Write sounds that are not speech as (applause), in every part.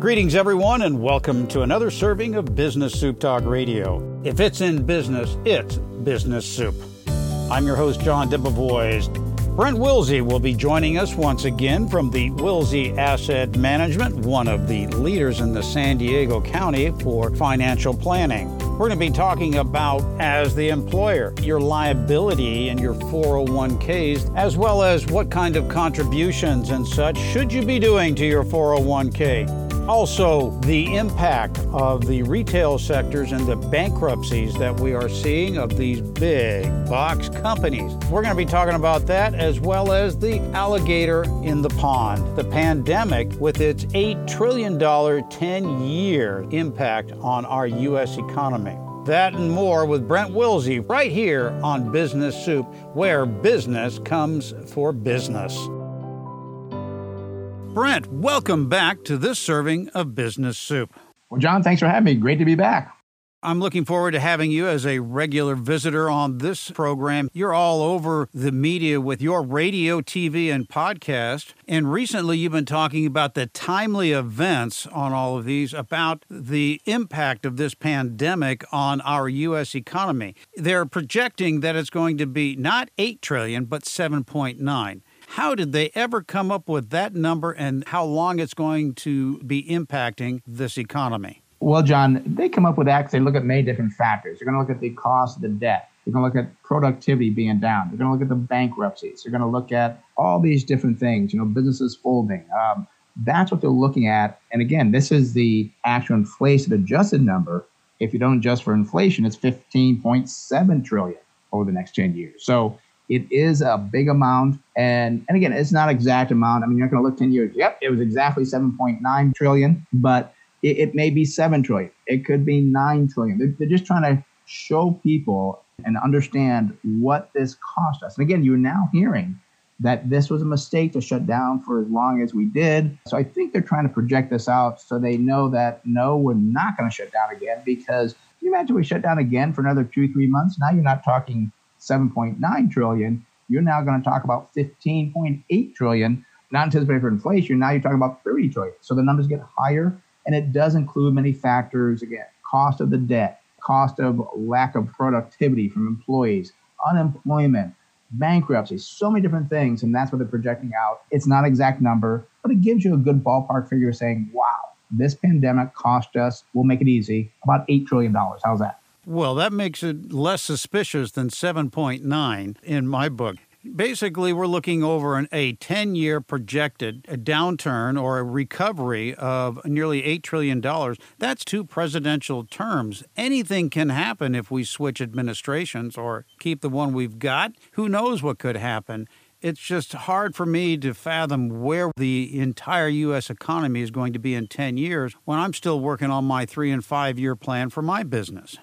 Greetings, everyone, and welcome to another serving of Business Soup Talk Radio. If it's in business, it's Business Soup. I'm your host, John Debevoise. Brent Wilsey will be joining us once again from the Wilsey Asset Management, one of the leaders in the San Diego County for financial planning. We're going to be talking about, as the employer, your liability and your 401ks, as well as what kind of contributions and such should you be doing to your 401k. Also, the impact of the retail sectors and the bankruptcies that we are seeing of these big box companies. We're going to be talking about that as well as the alligator in the pond, the pandemic with its $8 trillion 10 year impact on our U.S. economy. That and more with Brent Wilsey right here on Business Soup, where business comes for business. Brent, welcome back to this serving of Business Soup. Well, John, thanks for having me. Great to be back. I'm looking forward to having you as a regular visitor on this program. You're all over the media with your radio, TV, and podcast. And recently, you've been talking about the timely events on all of these about the impact of this pandemic on our U.S. economy. They're projecting that it's going to be not 8 trillion, but 7.9. How did they ever come up with that number and how long it's going to be impacting this economy? Well, John, they come up with that because they look at many different factors. They're going to look at the cost of the debt. They're going to look at productivity being down. They're going to look at the bankruptcies. They're going to look at all these different things, you know, businesses folding. Um, that's what they're looking at. And again, this is the actual inflation adjusted number. If you don't adjust for inflation, it's 15.7 trillion over the next 10 years. So it is a big amount. And, and again, it's not exact amount. I mean, you're not going to look 10 years. Yep, it was exactly 7.9 trillion, but it, it, may be 7 trillion. It could be 9 trillion. They're, they're just trying to show people and understand what this cost us. And again, you're now hearing that this was a mistake to shut down for as long as we did. So I think they're trying to project this out so they know that no, we're not going to shut down again because you imagine we shut down again for another two, three months? Now you're not talking 7.9 trillion, you're now going to talk about 15.8 trillion, not anticipated for inflation. Now you're talking about 30 trillion. So the numbers get higher, and it does include many factors. Again, cost of the debt, cost of lack of productivity from employees, unemployment, bankruptcy, so many different things, and that's what they're projecting out. It's not exact number, but it gives you a good ballpark figure saying, wow, this pandemic cost us, we'll make it easy, about $8 trillion. How's that? Well, that makes it less suspicious than 7.9 in my book. Basically, we're looking over an, a 10 year projected downturn or a recovery of nearly $8 trillion. That's two presidential terms. Anything can happen if we switch administrations or keep the one we've got. Who knows what could happen? It's just hard for me to fathom where the entire U.S. economy is going to be in 10 years when I'm still working on my three and five year plan for my business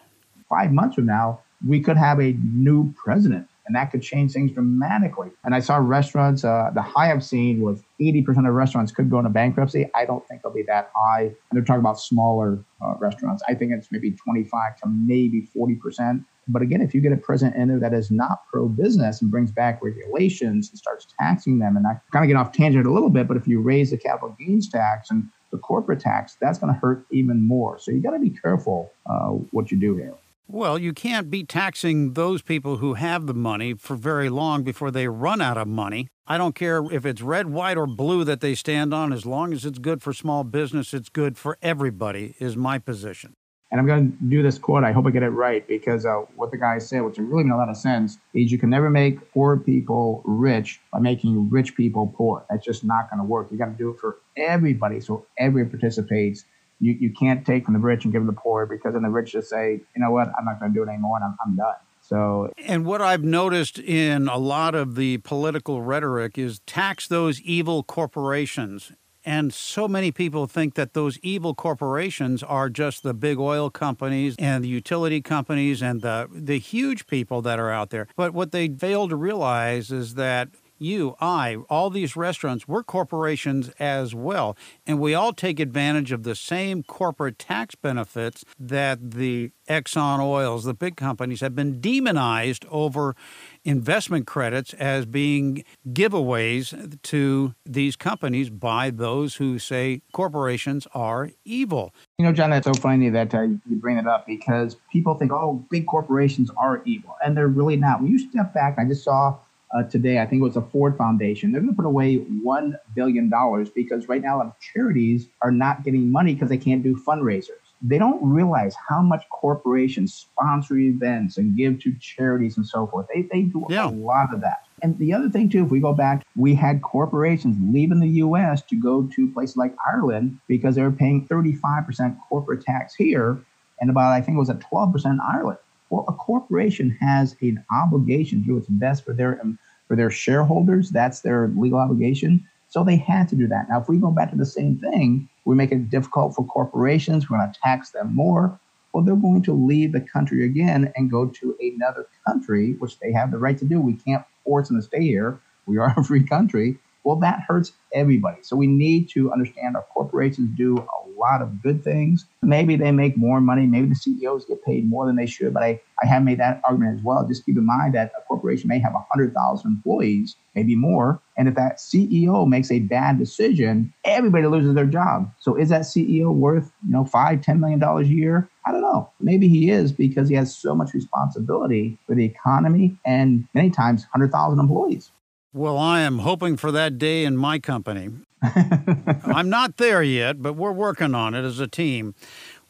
five months from now, we could have a new president and that could change things dramatically. And I saw restaurants, uh, the high I've seen was 80% of restaurants could go into bankruptcy. I don't think they'll be that high. And they're talking about smaller uh, restaurants. I think it's maybe 25 to maybe 40%. But again, if you get a president in there that is not pro business and brings back regulations and starts taxing them, and I kind of get off tangent a little bit, but if you raise the capital gains tax and the corporate tax, that's going to hurt even more. So you got to be careful uh, what you do here. Well, you can't be taxing those people who have the money for very long before they run out of money. I don't care if it's red, white, or blue that they stand on, as long as it's good for small business, it's good for everybody, is my position. And I'm going to do this quote. I hope I get it right because uh, what the guy said, which really made a lot of sense, is you can never make poor people rich by making rich people poor. That's just not going to work. You got to do it for everybody so everyone participates you, you can't take from the rich and give to the poor because then the rich just say, you know what, I'm not going to do it anymore and I'm, I'm done. So, and what I've noticed in a lot of the political rhetoric is tax those evil corporations. And so many people think that those evil corporations are just the big oil companies and the utility companies and the, the huge people that are out there. But what they fail to realize is that you, I, all these restaurants, we're corporations as well. And we all take advantage of the same corporate tax benefits that the Exxon Oils, the big companies, have been demonized over investment credits as being giveaways to these companies by those who say corporations are evil. You know, John, that's so funny that uh, you bring it up because people think, oh, big corporations are evil. And they're really not. When you step back, I just saw uh, today, I think it was a Ford Foundation. They're going to put away $1 billion because right now, a lot of charities are not getting money because they can't do fundraisers they don't realize how much corporations sponsor events and give to charities and so forth. They, they do yeah. a lot of that. And the other thing, too, if we go back, we had corporations leaving the US to go to places like Ireland because they were paying 35% corporate tax here and about, I think it was at 12% in Ireland. Well, a corporation has an obligation to do its best for their um, for their shareholders. That's their legal obligation. So they had to do that. Now, if we go back to the same thing, we make it difficult for corporations, we're going to tax them more. Well, they're going to leave the country again and go to another country, which they have the right to do. We can't force them to stay here. We are a free country. Well, that hurts everybody. So we need to understand our corporations do a lot of good things. Maybe they make more money. Maybe the CEOs get paid more than they should. But I, I have made that argument as well. Just keep in mind that a corporation may have 100,000 employees, maybe more. And if that CEO makes a bad decision, everybody loses their job. So is that CEO worth, you know, five, $10 million a year? I don't know. Maybe he is because he has so much responsibility for the economy and many times 100,000 employees. Well, I am hoping for that day in my company. (laughs) I'm not there yet, but we're working on it as a team.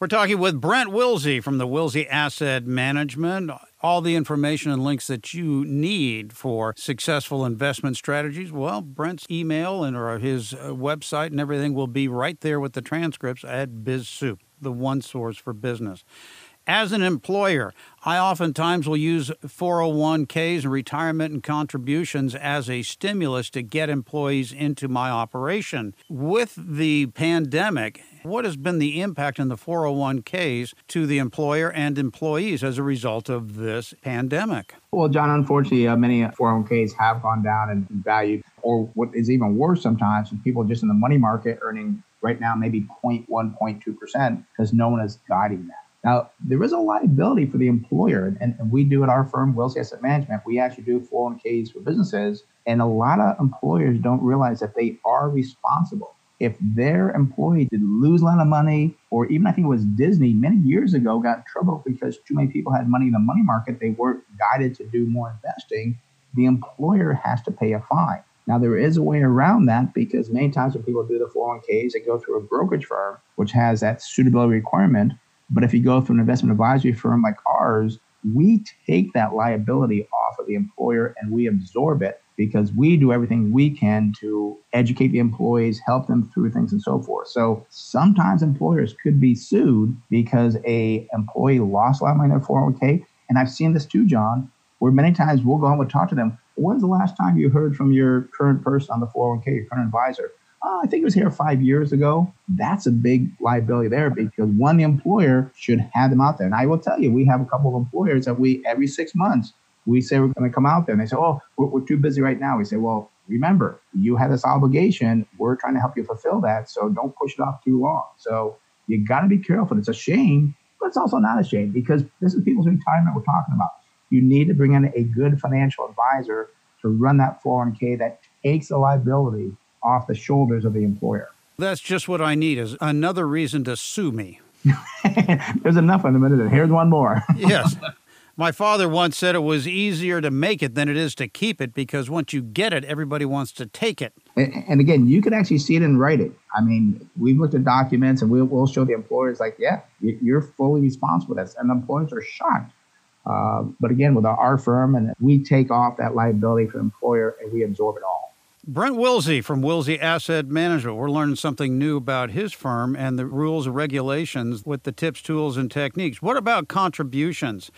We're talking with Brent Wilsey from the Wilsey Asset Management. All the information and links that you need for successful investment strategies, well, Brent's email and or his uh, website and everything will be right there with the transcripts at BizSoup, the one source for business. As an employer, I oftentimes will use 401ks and retirement and contributions as a stimulus to get employees into my operation. With the pandemic, what has been the impact in the 401ks to the employer and employees as a result of this pandemic? Well, John, unfortunately, uh, many 401ks have gone down in value, or what is even worse sometimes, people just in the money market earning right now maybe 0.1, 0.2% because no one is guiding that. Now, there is a liability for the employer, and, and we do at our firm, Wilsey Asset Management. We actually do 401ks for businesses, and a lot of employers don't realize that they are responsible. If their employee did lose a lot of money, or even I think it was Disney many years ago got in trouble because too many people had money in the money market, they weren't guided to do more investing, the employer has to pay a fine. Now, there is a way around that because many times when people do the 401ks, they go through a brokerage firm, which has that suitability requirement but if you go through an investment advisory firm like ours, we take that liability off of the employer and we absorb it because we do everything we can to educate the employees, help them through things and so forth. So sometimes employers could be sued because a employee lost a lot of money in their 401k. And I've seen this too, John, where many times we'll go home and talk to them. When's the last time you heard from your current person on the 401k, your current advisor? Oh, I think it was here five years ago. That's a big liability there because one, employer should have them out there. And I will tell you, we have a couple of employers that we, every six months, we say we're going to come out there. And they say, oh, we're, we're too busy right now. We say, well, remember, you had this obligation. We're trying to help you fulfill that. So don't push it off too long. So you got to be careful. It's a shame, but it's also not a shame because this is people's retirement we're talking about. You need to bring in a good financial advisor to run that 401k that takes the liability off the shoulders of the employer. That's just what I need is another reason to sue me. (laughs) There's enough in a minute. Here's one more. (laughs) yes. My father once said it was easier to make it than it is to keep it because once you get it, everybody wants to take it. And, again, you can actually see it and write it. I mean, we've looked at documents and we'll, we'll show the employers, like, yeah, you're fully responsible for this. And the employers are shocked. Uh, but again, with our, our firm, and we take off that liability for the employer and we absorb it all. Brent Wilsey from Wilsey Asset Management. We're learning something new about his firm and the rules and regulations with the tips, tools, and techniques. What about contributions?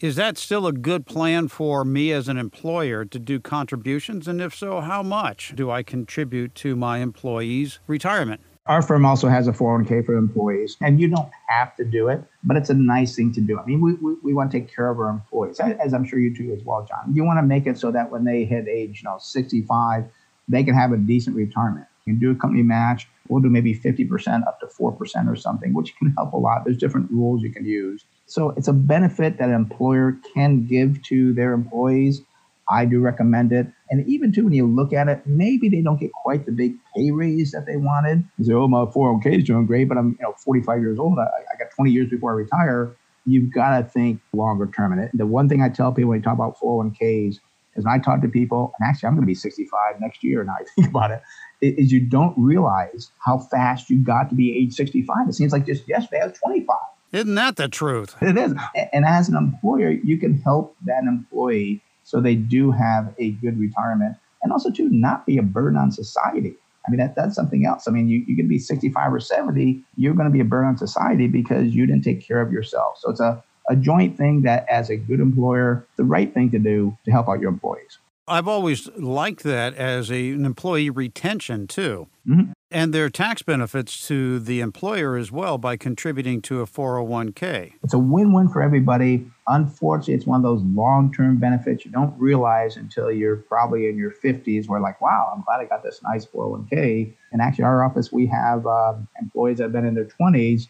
Is that still a good plan for me as an employer to do contributions? And if so, how much do I contribute to my employees' retirement? Our firm also has a 401k for employees, and you don't have to do it, but it's a nice thing to do. I mean, we, we, we want to take care of our employees, as I'm sure you do as well, John. You want to make it so that when they hit age, you know, 65, they can have a decent retirement. You can do a company match. We'll do maybe 50% up to 4% or something, which can help a lot. There's different rules you can use. So it's a benefit that an employer can give to their employees. I do recommend it. And even too, when you look at it, maybe they don't get quite the big pay raise that they wanted. You say, oh, my 401k is doing great, but I'm you know 45 years old. I, I got 20 years before I retire. You've got to think longer term. And the one thing I tell people when you talk about 401ks is when I talk to people, and actually I'm going to be 65 next year now (laughs) I think about it, is you don't realize how fast you got to be age 65. It seems like just yesterday I was 25. Isn't that the truth? It is. And as an employer, you can help that employee so they do have a good retirement and also to not be a burden on society. I mean, that, that's something else. I mean, you, you can be 65 or 70, you're going to be a burden on society because you didn't take care of yourself. So it's a, a joint thing that, as a good employer, the right thing to do to help out your employees. I've always liked that as a, an employee retention too. Mm-hmm. And there are tax benefits to the employer as well by contributing to a 401k. It's a win win for everybody. Unfortunately, it's one of those long term benefits you don't realize until you're probably in your 50s, where, like, wow, I'm glad I got this nice 401k. And actually, our office, we have uh, employees that have been in their 20s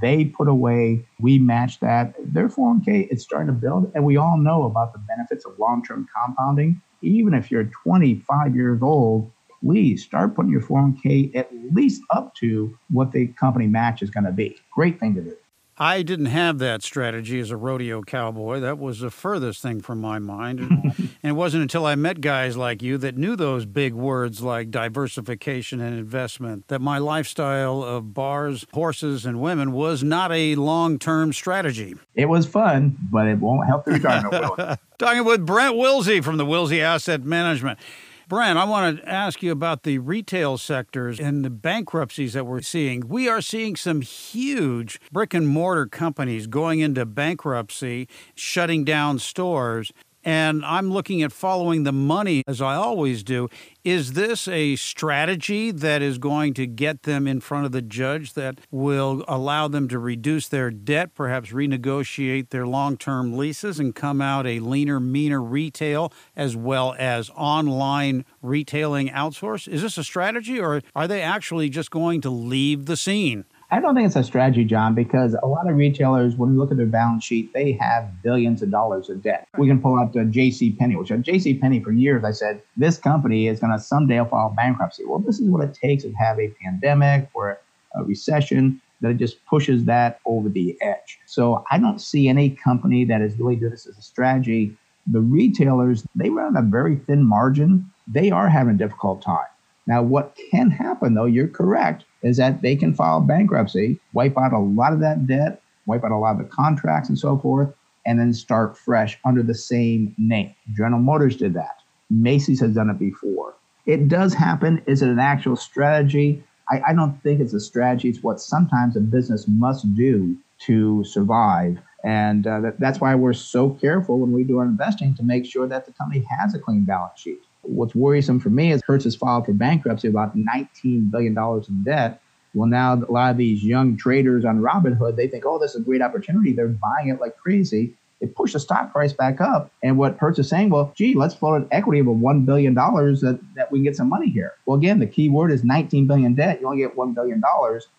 they put away, we match that. Their 401k, it's starting to build. And we all know about the benefits of long term compounding even if you're 25 years old, please start putting your 401k at least up to what the company match is going to be. Great thing to do. I didn't have that strategy as a rodeo cowboy. That was the furthest thing from my mind. (laughs) and it wasn't until I met guys like you that knew those big words like diversification and investment that my lifestyle of bars, horses, and women was not a long term strategy. It was fun, but it won't help (laughs) the retirement. Talking with Brent Wilsey from the Wilsey Asset Management. Brent, I want to ask you about the retail sectors and the bankruptcies that we're seeing. We are seeing some huge brick and mortar companies going into bankruptcy, shutting down stores and I'm looking at following the money as I always do. Is this a strategy that is going to get them in front of the judge that will allow them to reduce their debt, perhaps renegotiate their long term leases, and come out a leaner, meaner retail as well as online retailing outsource? Is this a strategy or are they actually just going to leave the scene? I don't think it's a strategy, John, because a lot of retailers, when we look at their balance sheet, they have billions of dollars of debt. We can pull out the J.C. Penney, which uh, at J.C. Penney for years I said this company is going to someday file bankruptcy. Well, this is what it takes to have a pandemic or a recession that just pushes that over the edge. So I don't see any company that is really doing this as a strategy. The retailers, they run a very thin margin. They are having a difficult time. Now, what can happen, though, you're correct, is that they can file bankruptcy, wipe out a lot of that debt, wipe out a lot of the contracts and so forth, and then start fresh under the same name. General Motors did that. Macy's has done it before. It does happen. Is it an actual strategy? I, I don't think it's a strategy. It's what sometimes a business must do to survive. And uh, that, that's why we're so careful when we do our investing to make sure that the company has a clean balance sheet. What's worrisome for me is Hertz has filed for bankruptcy, about $19 billion in debt. Well, now a lot of these young traders on Robinhood, they think, oh, this is a great opportunity. They're buying it like crazy. It pushed the stock price back up. And what Hertz is saying, well, gee, let's float an equity of a $1 billion that, that we can get some money here. Well, again, the key word is 19 billion debt. You only get $1 billion.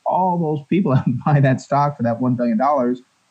All those people (laughs) that buy that stock for that $1 billion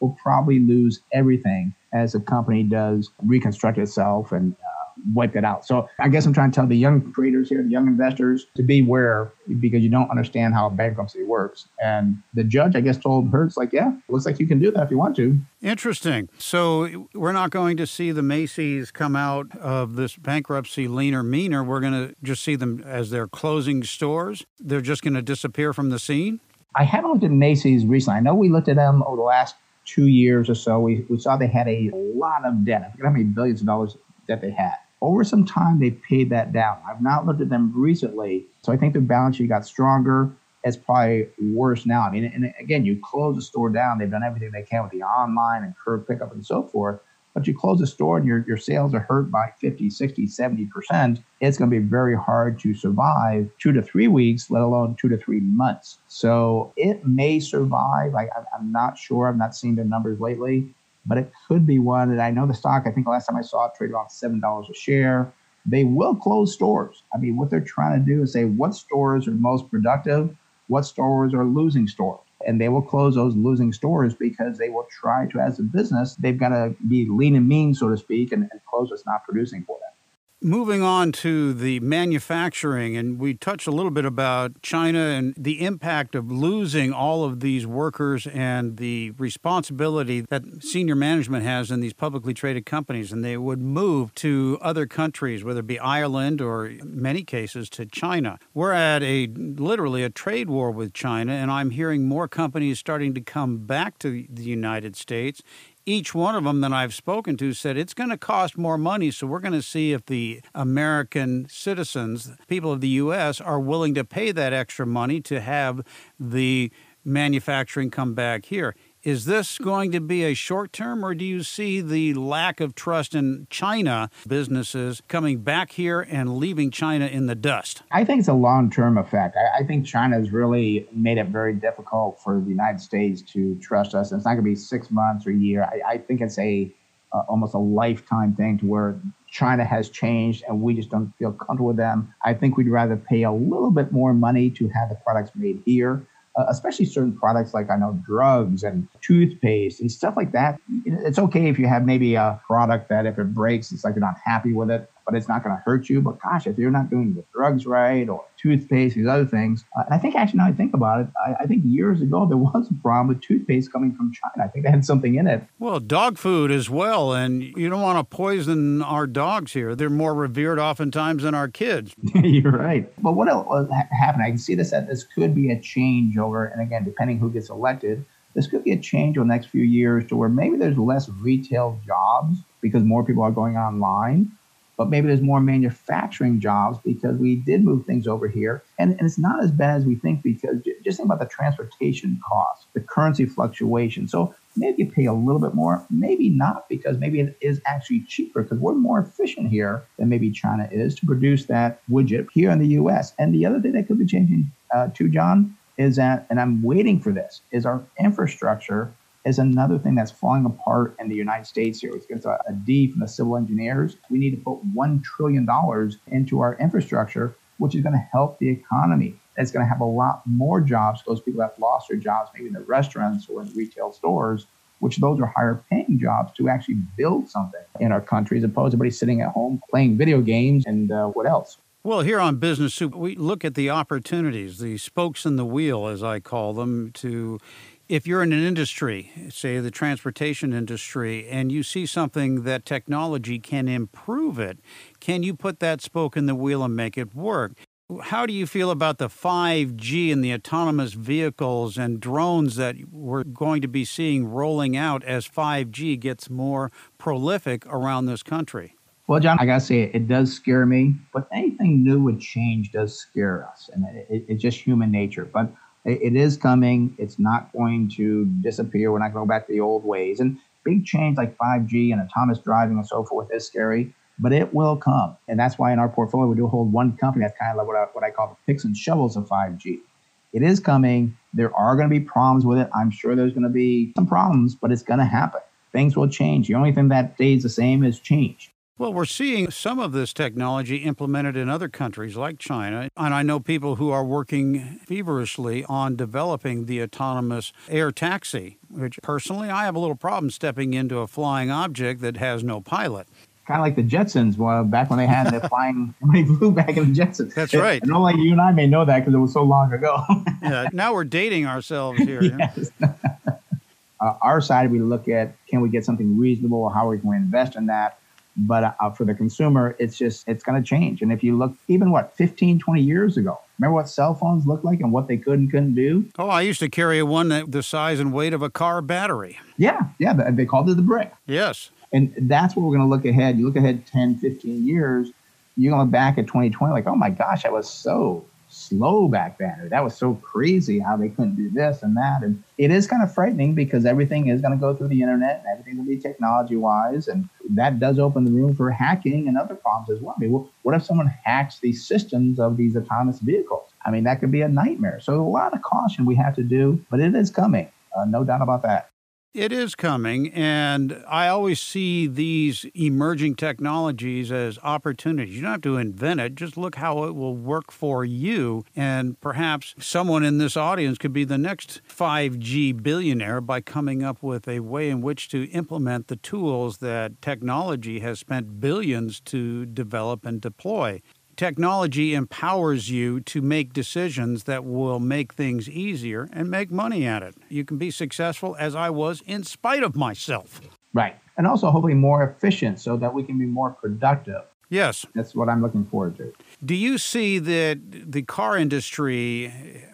will probably lose everything as the company does reconstruct itself and uh, wipe it out. So I guess I'm trying to tell the young traders here, the young investors, to beware because you don't understand how bankruptcy works. And the judge, I guess, told Hertz, like, yeah, looks like you can do that if you want to. Interesting. So we're not going to see the Macy's come out of this bankruptcy leaner, meaner. We're going to just see them as they're closing stores. They're just going to disappear from the scene. I haven't looked at Macy's recently. I know we looked at them over the last two years or so. We, we saw they had a lot of debt. I forget how many billions of dollars that they had over some time, they paid that down. I've not looked at them recently, so I think their balance sheet got stronger. It's probably worse now. I mean, and again, you close the store down. They've done everything they can with the online and curb pickup and so forth. But you close a store and your, your sales are hurt by 50, 60, 70%, it's going to be very hard to survive two to three weeks, let alone two to three months. So it may survive. I, I'm not sure. I've not seen the numbers lately, but it could be one. And I know the stock, I think last time I saw it traded around $7 a share. They will close stores. I mean, what they're trying to do is say what stores are most productive, what stores are losing stores and they will close those losing stores because they will try to, as a business, they've got to be lean and mean, so to speak, and, and close what's not producing for them. Moving on to the manufacturing, and we touched a little bit about China and the impact of losing all of these workers and the responsibility that senior management has in these publicly traded companies. And they would move to other countries, whether it be Ireland or in many cases to China. We're at a literally a trade war with China, and I'm hearing more companies starting to come back to the United States each one of them that I've spoken to said it's going to cost more money. So we're going to see if the American citizens, people of the U.S., are willing to pay that extra money to have the manufacturing come back here. Is this going to be a short term, or do you see the lack of trust in China businesses coming back here and leaving China in the dust? I think it's a long term effect. I, I think China has really made it very difficult for the United States to trust us. It's not going to be six months or a year. I, I think it's a uh, almost a lifetime thing to where China has changed and we just don't feel comfortable with them. I think we'd rather pay a little bit more money to have the products made here uh, especially certain products like I know drugs and toothpaste and stuff like that. It's okay if you have maybe a product that if it breaks, it's like you're not happy with it but it's not going to hurt you. But gosh, if you're not doing the drugs right or toothpaste, these other things, uh, and I think actually now I think about it, I, I, think years ago there (laughs) was a problem with toothpaste coming from China. I think they had something in it. Well, dog food as well, and you don't want to poison our dogs here. They're more revered oftentimes than our kids. (laughs) you're right. But what else happened? I can see this that this could be a changeover, and again, depending who gets elected. This could be a change over the next few years to where maybe there's less retail jobs because more people are going online but maybe there's more manufacturing jobs because we did move things over here. And, and it's not as bad as we think because just think about the transportation costs, the currency fluctuation. So maybe you pay a little bit more, maybe not because maybe it is actually cheaper because we're more efficient here than maybe China is to produce that widget here in the US. And the other thing that could be changing uh, John, is that, and I'm waiting for this, is our infrastructure is another thing that's falling apart in the United States here. It's a, D from the civil engineers. We need to put $1 trillion into our infrastructure, which is going to help the economy. It's going to have a lot more jobs. Those people that lost their jobs, maybe in the restaurants or in retail stores, which those are higher paying jobs to actually build something in our country as opposed to everybody sitting at home playing video games and uh, what else. Well, here on Business Soup, we look at the opportunities, the spokes in the wheel, as I call them, to if you're in an industry, say the transportation industry, and you see something that technology can improve it, can you put that spoke in the wheel and make it work? How do you feel about the 5G and the autonomous vehicles and drones that we're going to be seeing rolling out as 5G gets more prolific around this country? Well, John, I gotta say it, does scare me, but anything new with change does scare us, and it, it, it's just human nature. But it is coming. It's not going to disappear. We're not going to go back to the old ways. And big change like 5G and autonomous driving and so forth is scary, but it will come. And that's why in our portfolio, we do hold one company that's kind of like what I, what I call the picks and shovels of 5G. It is coming. There are going to be problems with it. I'm sure there's going to be some problems, but it's going to happen. Things will change. The only thing that stays the same is change. Well, we're seeing some of this technology implemented in other countries like China. And I know people who are working feverishly on developing the autonomous air taxi, which personally I have a little problem stepping into a flying object that has no pilot kind of like the Jetsons well, back when they had the (laughs) flying when they flew back in the Jetsons. That's right. And only you and I may know that because it was so long ago. (laughs) yeah, now we're dating ourselves here. yes. (laughs) uh, our side, we look at can we get something reasonable? How are we going to invest in that? But uh, for the consumer, it's just, it's going to change. And if you look even what, 15, 20 years ago, remember what cell phones looked like and what they could and couldn't do? Oh, I used to carry one that the size and weight of a car battery. Yeah. Yeah. They called it the brick. Yes. And that's what we're going to look ahead. You look ahead 10, 15 years, you're going to look back at 2020 like, oh my gosh, I was so slow back then. That was so crazy how they couldn't do this and that. And it is kind of frightening because everything is going to go through the internet and everything will be technology wise. And that does open the room for hacking and other problems as well. I mean, what if someone hacks these systems of these autonomous vehicles? I mean, that could be a nightmare. So a lot of caution we have to do, but it is coming. Uh, no doubt about that. It is coming, and I always see these emerging technologies as opportunities. You don't have to invent it, just look how it will work for you. And perhaps someone in this audience could be the next 5G billionaire by coming up with a way in which to implement the tools that technology has spent billions to develop and deploy technology empowers you to make decisions that will make things easier and make money at it. You can be successful, as I was, in spite of myself. Right. And also, hopefully, more efficient so that we can be more productive. Yes. That's what I'm looking forward to. Do you see that the car industry,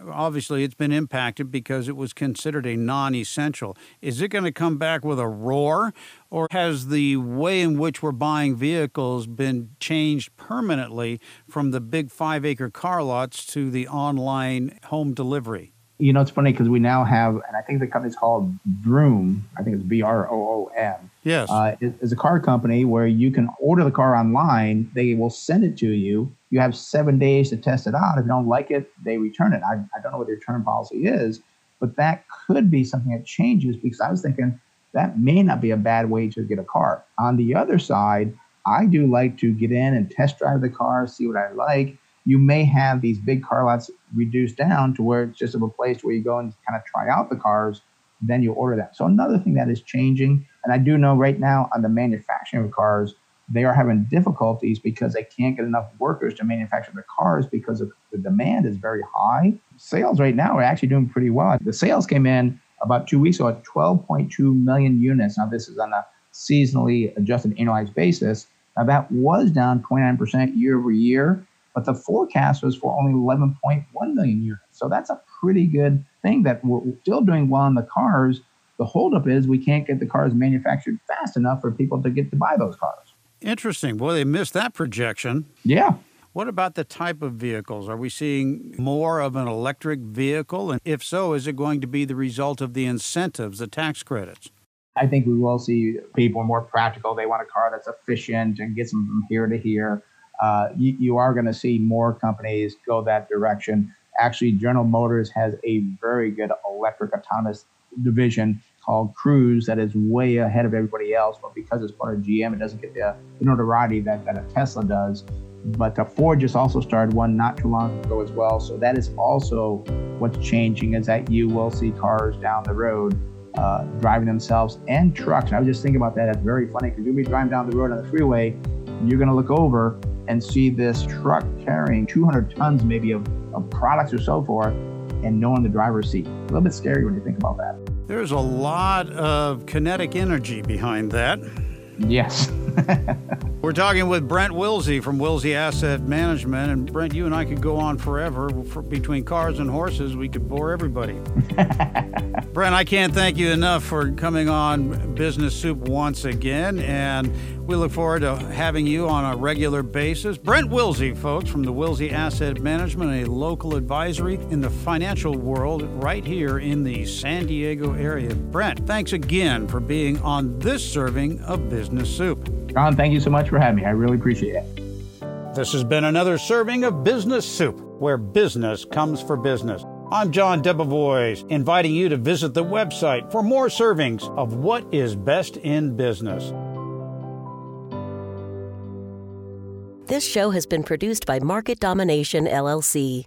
obviously, it's been impacted because it was considered a non essential? Is it going to come back with a roar, or has the way in which we're buying vehicles been changed permanently from the big five acre car lots to the online home delivery? You know, it's funny because we now have, and I think the company's called Vroom. I think it's B R O O M. Yes. Uh, it's a car company where you can order the car online. They will send it to you. You have seven days to test it out. If you don't like it, they return it. I, I don't know what the return policy is, but that could be something that changes because I was thinking that may not be a bad way to get a car. On the other side, I do like to get in and test drive the car, see what I like you may have these big car lots reduced down to where it's just of a place where you go and kind of try out the cars, then you order that. So another thing that is changing, and I do know right now on the manufacturing of cars, they are having difficulties because they can't get enough workers to manufacture the cars because of the demand is very high. Sales right now are actually doing pretty well. The sales came in about two weeks ago at 12.2 million units. Now this is on a seasonally adjusted annualized basis. Now that was down 29% year over year but the forecast was for only 11.1 million units. So that's a pretty good thing that we're still doing well in the cars. The holdup is we can't get the cars manufactured fast enough for people to get to buy those cars. Interesting. Well, they missed that projection. Yeah. What about the type of vehicles? Are we seeing more of an electric vehicle? And if so, is it going to be the result of the incentives, the tax credits? I think we will see people more practical. They want a car that's efficient and gets them from here to here uh, you, you, are going to see more companies go that direction. Actually, General Motors has a very good electric autonomous division called Cruise that is way ahead of everybody else. But because it's part of GM, it doesn't get the notoriety that, that a Tesla does. But uh, Ford just also started one not too long ago as well. So that is also what's changing is that you will see cars down the road uh, driving themselves and trucks. And I was just thinking about that. That's very funny because you'll be driving down the road on the freeway, and you're going to look over and see this truck carrying 200 tons maybe of, of products or so forth and no one in the driver's seat. A little bit scary when you think about that. There's a lot of kinetic energy behind that. Yes. (laughs) We're talking with Brent Wilsey from Wilsey Asset Management. And Brent, you and I could go on forever. For, between cars and horses, we could bore everybody. (laughs) Brent, I can't thank you enough for coming on Business Soup once again. And we look forward to having you on a regular basis. Brent Wilsey, folks, from the Wilsey Asset Management, a local advisory in the financial world right here in the San Diego area. Brent, thanks again for being on this serving of Business Soup. John, thank you so much for having me. I really appreciate it. This has been another serving of Business Soup, where business comes for business. I'm John Debevoise, inviting you to visit the website for more servings of what is best in business. This show has been produced by Market Domination LLC.